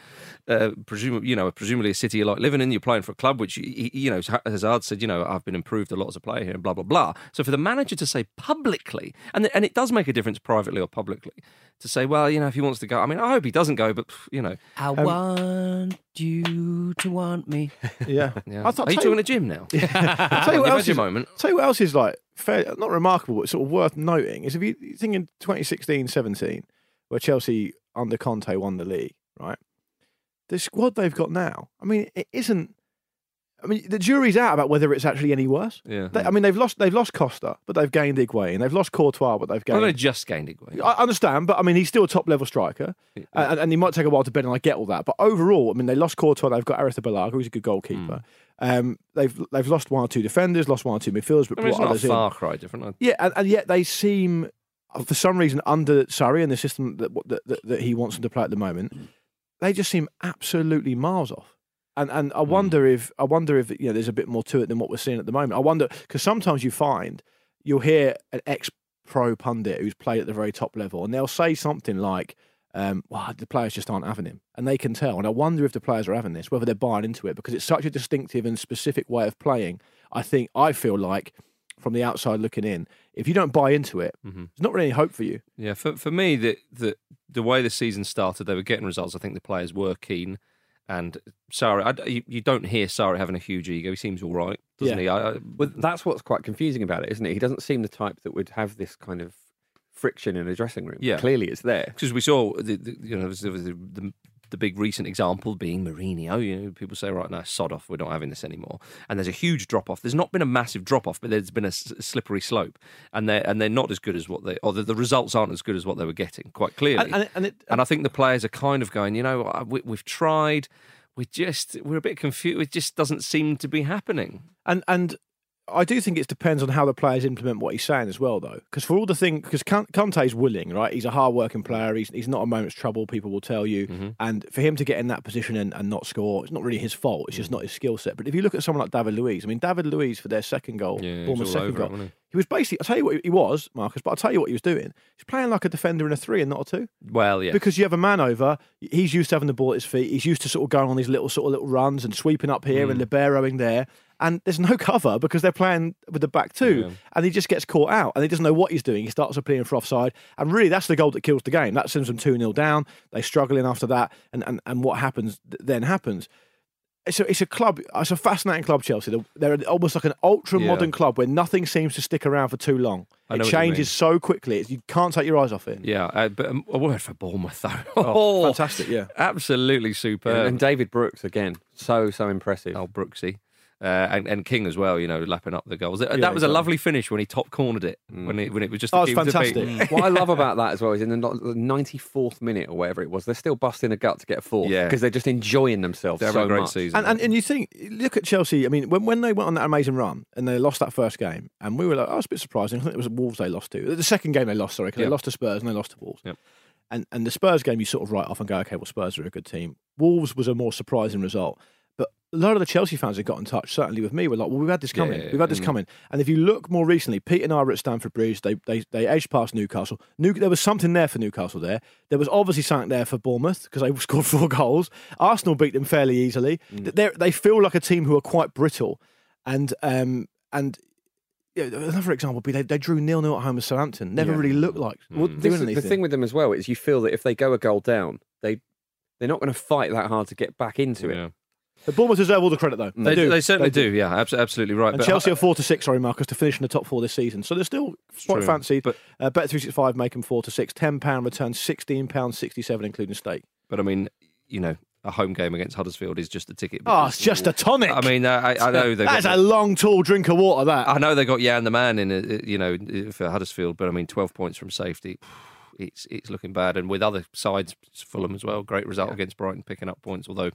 uh, presumably, you know, presumably a city you like living in. You're playing for a club which, you, you know, Hazard said, you know, I've been improved a lot as a player here, and blah blah blah. So for the manager to say publicly, and and it does make a difference privately or publicly, to say, well, you know, if he wants to go, I mean, I hope he doesn't go, but you know, I um, want you to want me. yeah. yeah. I thought, Are you tell talking a gym now? I'll tell you what else had your is, moment. Tell you what else is like fair, not remarkable, but sort of worth noting is if you you think in 2016-17, where Chelsea under Conte won the league, right? The squad they've got now, I mean, it isn't. I mean, the jury's out about whether it's actually any worse. Yeah. They, I mean, they've lost they've lost Costa, but they've gained Higuain. They've lost Courtois, but they've Well, gained. they just gained Higuain. I understand, but I mean, he's still a top level striker, and, and he might take a while to bed, and I get all that. But overall, I mean, they lost Courtois, they've got Arrizabalaga, who's a good goalkeeper. Um, they've they've lost one or two defenders, lost one or two midfielders, but I mean, it's brought others in. far cry different. I- Yeah, and, and yet they seem, for some reason, under Sarri and the system that, that, that, that he wants them to play at the moment, they just seem absolutely miles off. And and Hmm. I wonder if I wonder if you know there's a bit more to it than what we're seeing at the moment. I wonder because sometimes you find you'll hear an ex pro pundit who's played at the very top level, and they'll say something like, um, "Well, the players just aren't having him," and they can tell. And I wonder if the players are having this, whether they're buying into it, because it's such a distinctive and specific way of playing. I think I feel like from the outside looking in, if you don't buy into it, Mm-hmm. there's not really any hope for you. Yeah, for for me, the the the way the season started, they were getting results. I think the players were keen, and Sarri, I, you, you don't hear Sarri having a huge ego. He seems all right, doesn't Yeah. he? I, I, Well, that's what's quite confusing about it, isn't it? He doesn't seem the type that would have this kind of friction in a dressing room. Yeah. Clearly, it's there. because we saw the, the you know there was the, the the big recent example being Mourinho. You know, people say right now, sod off, we're not having this anymore. And there's a huge drop off. There's not been a massive drop off, but there's been a s- slippery slope, and they are and they're not as good as what they or the, the results aren't as good as what they were getting. Quite clearly, And, and, and, it, And I think the players are kind of going, you know, we, we've tried, We're just we're a bit confused. It just doesn't seem to be happening. and and I do think it depends on how the players implement what he's saying as well, though. Because for all the thing, because Kanté's willing, right? He's a hard-working player. He's he's not a moment's trouble. People will tell you, Mm-hmm. and for him to get in that position and, and not score, it's not really his fault. It's Mm. just not his skill set. But if you look at someone like David Luiz, I mean, David Luiz for their second goal, Yeah, he was Bournemouth's second it, goal, wasn't he? he was basically. I'll tell you what he was, Marcus, but I'll tell you what he was doing. He's playing like a defender in a three and not a two. Well, yeah. Because you have a man over, he's used to having the ball at his feet. He's used to sort of going on these little sort of little runs and sweeping up here Mm. and liberoing there. And there's no cover because they're playing with the back two, and he just gets caught out and he doesn't know what he's doing. He starts appealing for offside, and really that's the goal that kills the game. That sends them two 0 down. They struggle in after that, and, and and what happens then happens. It's a, it's a club. It's a fascinating club, Chelsea. They're, they're almost like an ultra modern Yeah. club where nothing seems to stick around for too long. I It know changes so quickly. It's, you can't take your eyes off it. Yeah, uh, but um, a word for Bournemouth though. Oh, fantastic, yeah. absolutely superb. and, and David Brooks again, so so impressive. Oh, Brooksy. Uh, and, and King as well, you know, lapping up the goals. That Yeah, that was a lovely finish when he top cornered it when it when it was just. Oh, a it's keeper to beat. fantastic. what I love about that as well is in the 94th minute or whatever it was, they're still busting a gut to get a fourth Yeah. because they're just enjoying themselves They're so a great much. season. And, and and you think, look at Chelsea. I mean, when, when they went on that amazing run and they lost that first game, and we were like, oh, it's a bit surprising. I think it was Wolves they lost to. The second game they lost, sorry, because Yep. they lost to Spurs and they lost to Wolves. Yep. And and the Spurs game, you sort of write off and go, okay, well, Spurs are a good team. Wolves was a more surprising result. But a lot of the Chelsea fans that got in touch, certainly with me, were like, well, we've had this coming. yeah, we've had this mm. coming. And if you look more recently, Pete and I were at Stamford Bridge. They, they, they edged past Newcastle. New, there was something there for Newcastle there. There was obviously something there for Bournemouth because they scored four goals. Arsenal beat them fairly easily. Mm. They they feel like a team who are quite brittle. And um, and yeah, another example would be they, they drew nil nil at home with Southampton. Never Yeah. really looked like Well, doing this anything. the thing with them as well is you feel that if they go a goal down, they they're not going to fight that hard to get back into it. Yeah. But Bournemouth deserve all the credit though. They, do. they certainly do. Yeah, abs- absolutely right. And But Chelsea I- are four to six, sorry, Marcus, to finish in the top four this season. So they're still quite true. fancied. But- uh, Bet three six five make them four to six. Ten pound return, sixteen pound sixty seven, including stake. But I mean, you know, a home game against Huddersfield is just a ticket. Oh, it's just a tonic. I mean, uh, I, I know they. That's a long, tall drink of water. That I know they got Jan the man in, uh, you know, for Huddersfield, but I mean, twelve points from safety. It's it's looking bad, and with other sides, Fulham as well. Great result against Brighton, picking up points. Although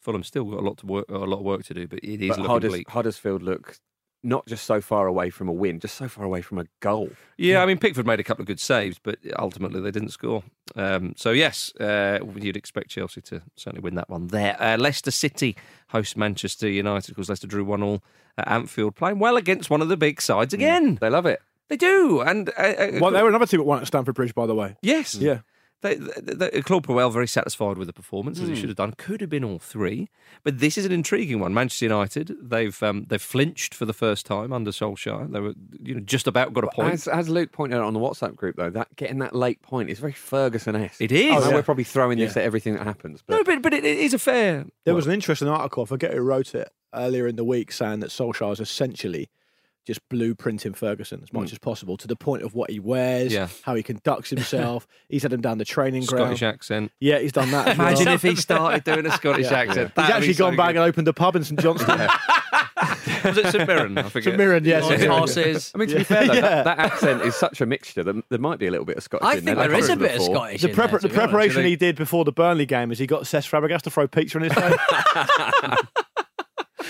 Fulham still got a lot to work, a lot of work to do, but it is But looking Hudders- bleak. Huddersfield look not just so far away from a win, just so far away from a goal. Yeah, I mean Pickford made a couple of good saves, but ultimately they didn't score. Um, so yes, uh, you'd expect Chelsea to certainly win that one there. Uh, Leicester City host Manchester United because Leicester drew one all at Anfield, playing well against one of the big sides again. They love it. They do, and uh, uh, well, they were another team that won at Stamford Bridge, by the way. yes, Yeah. They, they, they, Claude Puel very satisfied with the performance as he should have done. Could have been all three, but this is an intriguing one. Manchester United they've um, they've flinched for the first time under Solskjaer. They were you know just about got a point. As, as Luke pointed out on the WhatsApp group, though, that getting that late point is very Ferguson-esque. It is. I know yeah. we're probably throwing this Yeah. at everything that happens, but no, but but it, it is a fair. There was an interesting article, I forget who wrote it, earlier in the week saying that Solskjaer is essentially just blueprinting Ferguson as much hmm. as possible to the point of what he wears, Yeah. how he conducts himself. he's had him down the training Scottish ground. Scottish accent. Yeah, he's done that. as well. Imagine if he started doing a Scottish accent. He's actually be so gone back good. and opened a pub in St Johnstone. Was it St Mirren? I forget. St Mirren, yes. Horse- horses. I mean, to be fair, though, Yeah. that, that accent is such a mixture that there might be a little bit of Scottish I in think there. there They've is a covered bit of. Scottish. The, in there, the be honest. preparation he did before the Burnley game is he got Cesc Fabregas to throw pizza in his face.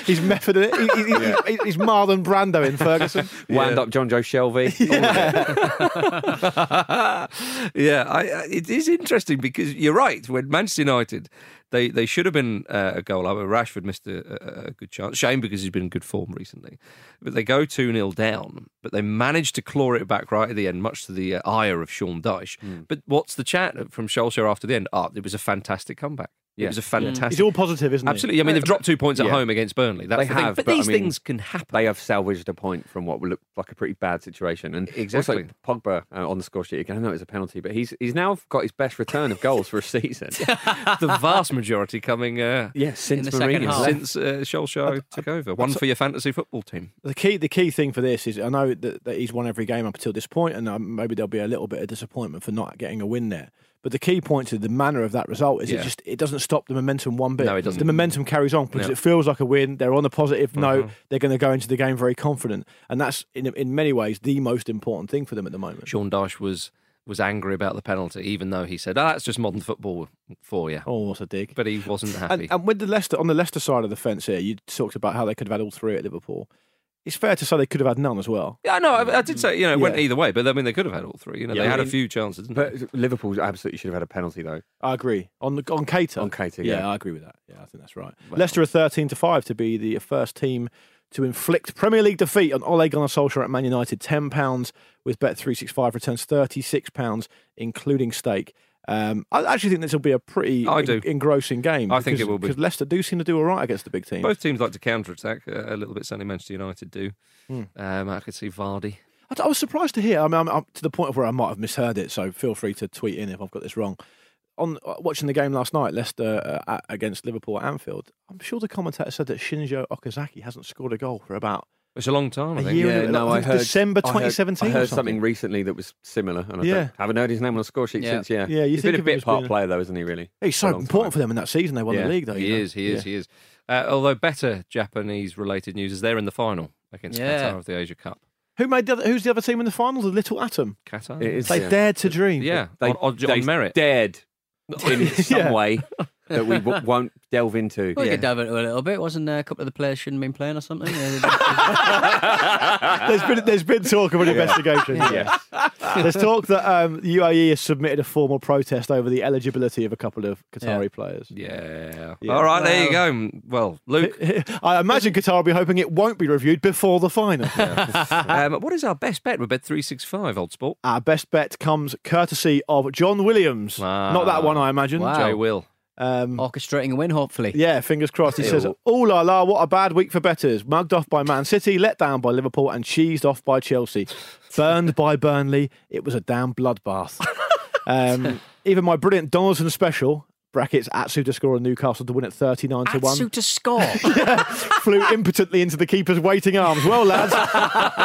He's method it. He, he, he- he's, he's Marlon Brando in Ferguson. Wound up Jonjo Shelvey. yeah, I, I- it is interesting because you're right. When Manchester United, they, they should have been uh, a goal over. Rashford missed a, a, a good chance. Shame because he's been in good form recently. But they go 2 0 down, but they managed to claw it back right at the end, much to the uh, ire of Sean Dyche. But what's the chat from Solskjaer after the end? Ah, it was a fantastic comeback. It was a fantastic. It's all positive, isn't it? Absolutely. I mean, they've dropped two points at Yeah. home against Burnley. That's They the thing. have, but, but I these mean, things can happen. they have salvaged a point from what would look like a pretty bad situation. And Exactly. also Pogba uh, on the score sheet again. I know it was a penalty, but he's he's now got his best return of goals for a season. the vast majority coming uh, yeah, since the second Mourinho half. since uh, Solskjaer took over. One for your fantasy football team. The key, the key thing for this is I know that, that he's won every game up until this point, and um, maybe there'll be a little bit of disappointment for not getting a win there. But the key point to the manner of that result is Yeah. it just it doesn't stop the momentum one bit. No, it doesn't. The momentum carries on because Yeah. it feels like a win. They're on a positive note. Mhm. They're going to go into the game very confident, and that's in in many ways the most important thing for them at the moment. Sean Dyche was was angry about the penalty, even though he said, "Oh, that's just modern football for you." Oh, what's a dig! But he wasn't happy. And, and with the Leicester on the Leicester side of the fence here, you talked about how they could have had all three at Liverpool. It's fair to say they could have had none as well. Yeah, no, I, I did say you know it went Yeah. either way, but I mean they could have had all three. You know, Yeah, they I had a mean- few chances. Didn't they? But Liverpool absolutely should have had a penalty though. I agree on the, on Keita. On Keita, yeah. yeah. I agree with that. Yeah, I think that's right. Leicester are thirteen to five to be the first team to inflict Premier League defeat on Ole Gunnar Solskjaer at Man United. Ten pounds with Bet three six five returns thirty six pounds, including stake. Um, I actually think this will be a pretty I en- do. engrossing game. I think it will be. because Leicester do seem to do all right against the big teams. Both teams like to counter attack uh, a little bit. Certainly, Manchester United do. Hmm. Um, I could see Vardy. I, I was surprised to hear. I mean, I'm, I'm to the point of where I might have misheard it. So feel free to tweet in if I've got this wrong. On uh, watching the game last night, Leicester uh, at- against Liverpool at Anfield, I'm sure the commentator said that Shinji Okazaki hasn't scored a goal for about It's a long time. I A think. year Yeah, and- no, I I heard December I heard- 2017 I or heard something. something recently that was similar, and I Yeah. don't- haven't heard his name on the score sheet Yeah. since. Yeah, Yeah, you he's think been a bit part being- player though, isn't he? Really? He's so important time. for them in that season. They won Yeah, the league, though. He is, he is, he is. Uh, although better Japanese-related news is they're in the final against Yeah. Qatar of the Asia Cup. Who made the other, who's the other team in the final? The Little Atom. Qatar. It is, They yeah. dared to dream. Yeah, They, on, on, they on merit. dared in some way that we w- won't delve into. Well, you Yeah. could delve into a little bit. Wasn't uh, a couple of the players shouldn't have been playing or something? There's been there's been talk of an investigation. Yeah. There's talk that um, the UAE has submitted a formal protest over the eligibility of a couple of Qatari players. Yeah. Yeah. All right, there you go. Well, Luke, I imagine Qatar will be hoping it won't be reviewed before the final. um, what is our best bet with Bet three six five? Old sport. Our best bet comes courtesy of John Williams. Wow. Not that one, I imagine. Wow. Jay Will. Um, orchestrating a win, hopefully. Yeah, fingers crossed. He says, "Oh la la, what a bad week for betters. Mugged off by Man City, let down by Liverpool, and cheesed off by Chelsea. Burned by Burnley. It was a damn bloodbath. um, even my brilliant Donaldson special." Brackets Atsu to score on Newcastle to win at 39 to 1. Atsu to score. Flew impotently into the keeper's waiting arms. Well, lads,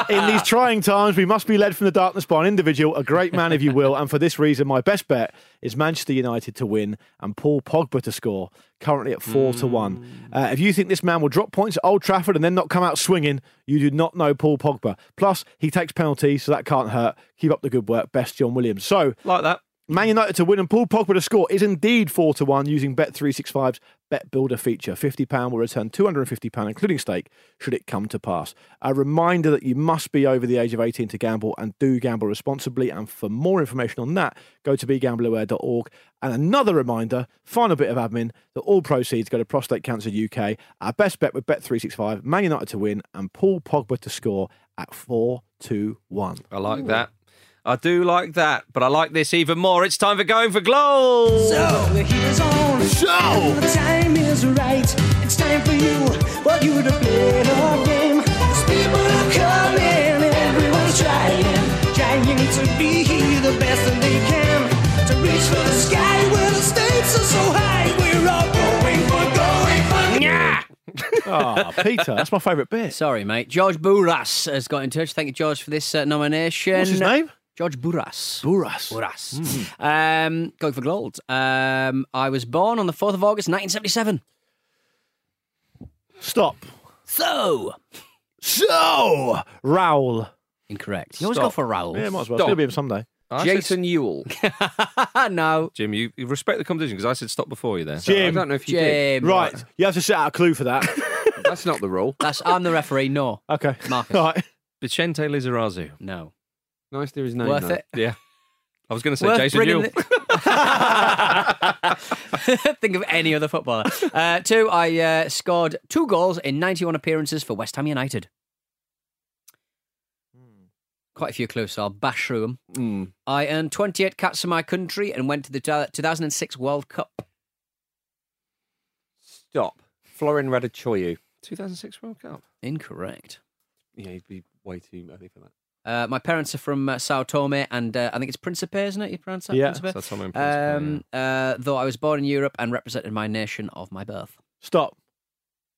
in these trying times, we must be led from the darkness by an individual, a great man, if you will. And for this reason, my best bet is Manchester United to win and Paul Pogba to score, currently at 4 to 1. Uh, if you think this man will drop points at Old Trafford and then not come out swinging, you do not know Paul Pogba. Plus, he takes penalties, so that can't hurt. Keep up the good work. Best John Williams. So, Like that. Man United to win and Paul Pogba to score is indeed 4 to 1 using Bet365's Bet Builder feature. £50 will return £250, including stake, should it come to pass. A reminder that you must be over the age of 18 to gamble and do gamble responsibly. And for more information on that, go to begambleaware.org. And another reminder, final bit of admin, that all proceeds go to Prostate Cancer UK. Our best bet with Bet365, Man United to win and Paul Pogba to score at 4 to 1. I like that. I do like that, but I like this even more. It's time for going for gold. So the heat is on. So! The time is right. It's time for you, for you to play the game. As people are coming, everyone's trying, trying to be the best that they can. To reach for the sky where the stakes are so high. We're all going for, going for. Yeah. Ah, Peter, that's my favourite bit. Sorry, mate. George Buras has got in touch. Thank you, George, for this uh, nomination. What's his name? George Buras. Buras. Buras. Um, going for gold. Um, I was born on the 4th of August, 1977. Stop. So. So, Raoul. Incorrect. You always Stop. go for Raoul. Yeah, might as well. Stop. It'll be him someday. I said- Jason Euell. no. Jim, you, you respect the competition because I said stop before you there. I Jim. don't know if you did. Jim. Right, you have to set out a clue for that. That's not the rule. That's, I'm the referee. No. okay. Marcus. Right. Bixente Lizarazu. No. Nice to hear his name. Worth though. it. Yeah. I was going to say Worth Jason bringing Newell. the- Think of any other footballer. Uh, two, I uh, scored two goals in 91 appearances for West Ham United. Quite a few clues, so I'll bash through them. Mm. I earned 28 caps for my country and went to the 2006 World Cup. Stop. Florin Raducioiu. 2006 World Cup. Incorrect. Yeah, he'd be way too early for that. Uh, my parents are from uh, Sao Tome and uh, I think it's Principe, isn't it? You pronounce that? Yeah. Principe? Sao Tome Principe, Um, uh, though I was born in Europe and represented my nation of my birth. Stop.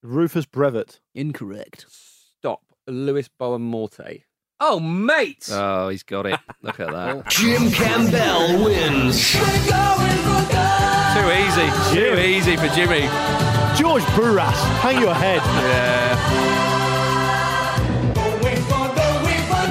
Rufus Brevett. Incorrect. Stop. Luis Boa Morte. Oh, mate! Oh, he's got it. Look at that. Jim Campbell wins. Too easy. Too easy for Jimmy. George Buras. Hang your head. Yeah.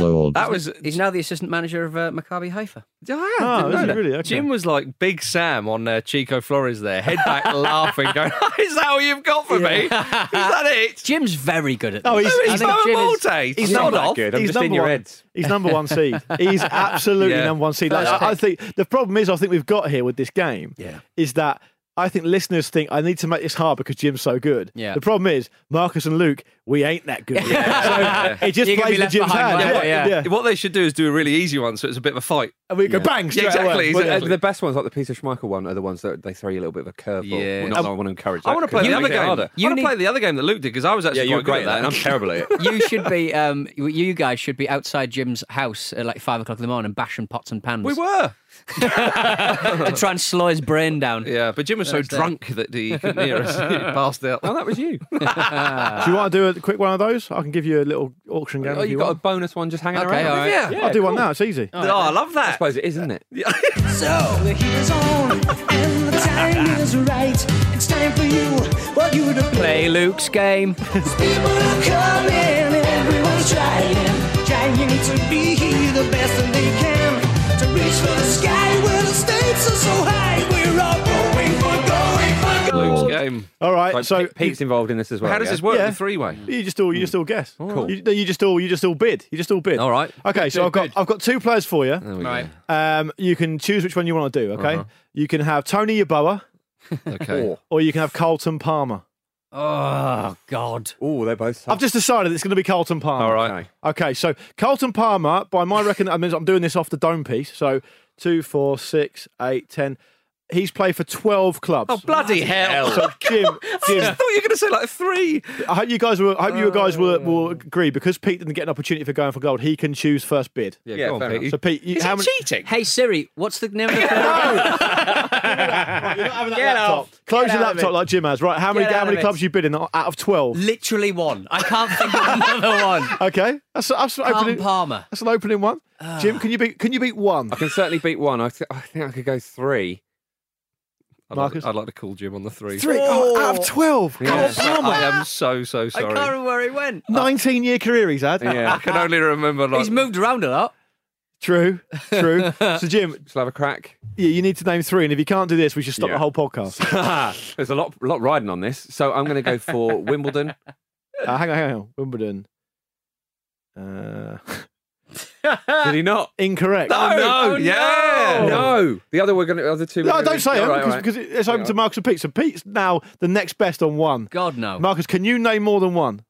The That was He's now the assistant manager of uh, Maccabi Haifa. Ah, Oh, didn't is know he that. really? Okay. Jim was like Big Sam on uh, Chico Flores there, head back laughing, going, "Is that all you've got for me? Is that it?" Jim's very good at Oh, this. he's- I he's think Jim is- Morte. He's Not not off. good. I'm he's just in number your one. heads. He's number one seed. He's absolutely Yeah. number one seed. Like, I, I think the problem is, I think we've got here with this game Yeah. is that I think listeners think I need to make this hard because Jim's so good. Yeah. The problem is Marcus and Luke, we ain't that good. so it just You're plays be Jim's behind hand. by Yeah, yeah. yeah. What they should do is do a really easy one, so it's a bit of a fight. And we go bang straight exactly, away. exactly. But, the best ones, like the Peter Schmeichel one, are the ones that they throw you a little bit of a curveball. Yeah. Well, not that I want to encourage that. I want to play 'cause the other game. harder. I You want to need- play the other game that Luke did because I was actually Yeah, you're quite great at at that, and. I'm terrible at it. You should be. Um, you guys should be outside Jim's house at like five o'clock in the morning, bashing pots and pans We were, to try and slow his brain down. yeah, but Jim was so That's it. drunk that he couldn't hear us. He passed out. Oh, that was you. Do you want to do a quick one of those? I can give you a little auction game. oh, if you you got a want. bonus one just hanging Okay, around. all right. Yeah. I'll do one now. It's easy. Oh, oh I love that. I suppose it is, isn't it? So the heat is on and the time is right. It's time for you, for you to play. Play Luke's game. People are coming, everyone's trying, trying to be the best that they can. To reach for the sky where the stakes are so high. We're all going for, going for gold. Luke's game. All right. So, So Pete's involved in this as well. How does yeah? this work? Yeah. The three way. You just all you just all guess. Cool. You, you just all you just all bid. You just all bid. All right. Okay, so I've got I've got two players for you. Right. Um, you can choose which one you want to do. Okay, you can have Tony Yeboah Okay. or you can have Carlton Palmer. Oh God. Oh, they're both. I've just decided it's going to be Carlton Palmer. All right. Okay. Okay, so Carlton Palmer, by my reckon, I mean, I'm doing this off the dome piece. So two, four, six, eight, ten. He's played for twelve clubs. Oh bloody hell! So Jim, I thought you were going to say like three. I hope you guys will. I hope you guys will, oh. will agree because Pete didn't get an opportunity for going for gold. He can choose first bid. Yeah, Yeah, go on, Pete. enough. So Pete, you, Is how he many? cheating? Hey Siri, what's the name of the third? Right, you're not having that Get laptop. off. Close Get your out of laptop it. like Jim has. Right, how many Get how out many of clubs it. you bid in out of twelve? Literally one. I can't think of another one. Okay, that's that's an Carlton opening. Palmer. That's an opening one. Jim, can you beat can you beat one? I can certainly beat one. I, th- I think I could go three. I'd like, Marcus? I'd like to call Jim on the three. Three oh, out of twelve. Yeah. Carlton Palmer. I am so so sorry. I can't remember where he went. Nineteen year career he's had. Yeah, I can only remember like He's moved around a lot. True, true. so Jim, Shall I have a crack? yeah, you need to name three, and if you can't do this, we should stop Yeah. the whole podcast. There's a lot, lot riding on this, so I'm going to go for Wimbledon. Uh, hang on, hang on. Wimbledon. Uh, Did he not? incorrect. no, oh, no. yeah, No, the other we're going to. The other two. No, we're don't say do- it because, all right. because it's open Yeah. to Marcus and Pete. So Pete's now the next best on one. God no. Marcus, can you name more than one?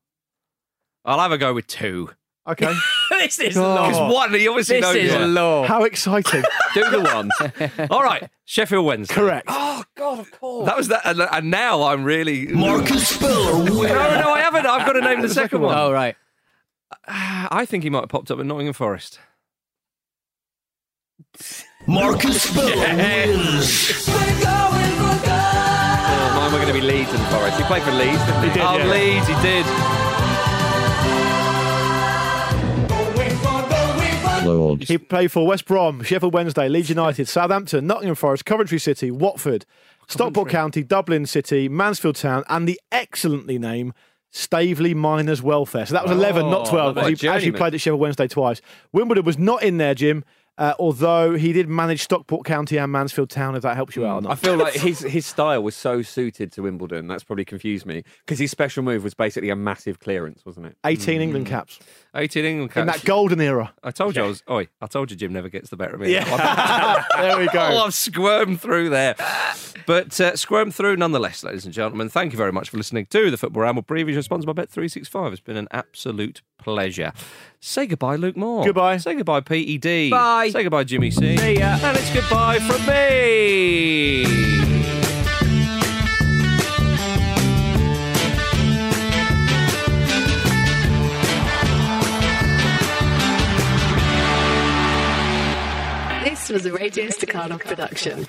I'll have a go with two. Okay. this is God. Because one, he obviously This knows. is one. low. How exciting! do the one. All right, Sheffield Wednesday. Correct. oh God, of course. That was that, and, and now I'm really. Marcus Speller No, no, I haven't. I've got to name the second one. Oh right. I think he might have popped up at Nottingham Forest. Marcus Speller wins. We're going. Oh, mine were going to be Leeds and Forest. He played for Leeds, didn't he? He did, oh, yeah. Leeds, he did. Going for, going for He played for West Brom, Sheffield Wednesday, Leeds United, Southampton, Nottingham Forest, Coventry City, Watford, Stockport County, Dublin City, Mansfield Town, and the excellently named Staveley Miners Welfare. So that was 11, not 12. what a because he actually journeyman. played at Sheffield Wednesday twice. Wimbledon was not in there, Jim, uh, although he did manage Stockport County and Mansfield Town, if that helps you out or not. I feel like his his style was so suited to Wimbledon. That's probably confused me because his special move was basically a massive clearance, wasn't it? 18 England caps 18 England caps in that golden era. I told you I was. Oi, I told you Jim never gets the better of me. there we Oh, go. I've squirmed through there. But uh, squirmed through nonetheless, ladies and gentlemen. Thank you very much for listening to the Football Ramble preview sponsored by Bet365. It's been an absolute pleasure. Say goodbye, Luke Moore. Goodbye. Say goodbye, PED. Bye. Say goodbye, Jimmy C. See ya. And it's goodbye from me. This was a Radio Staccato production.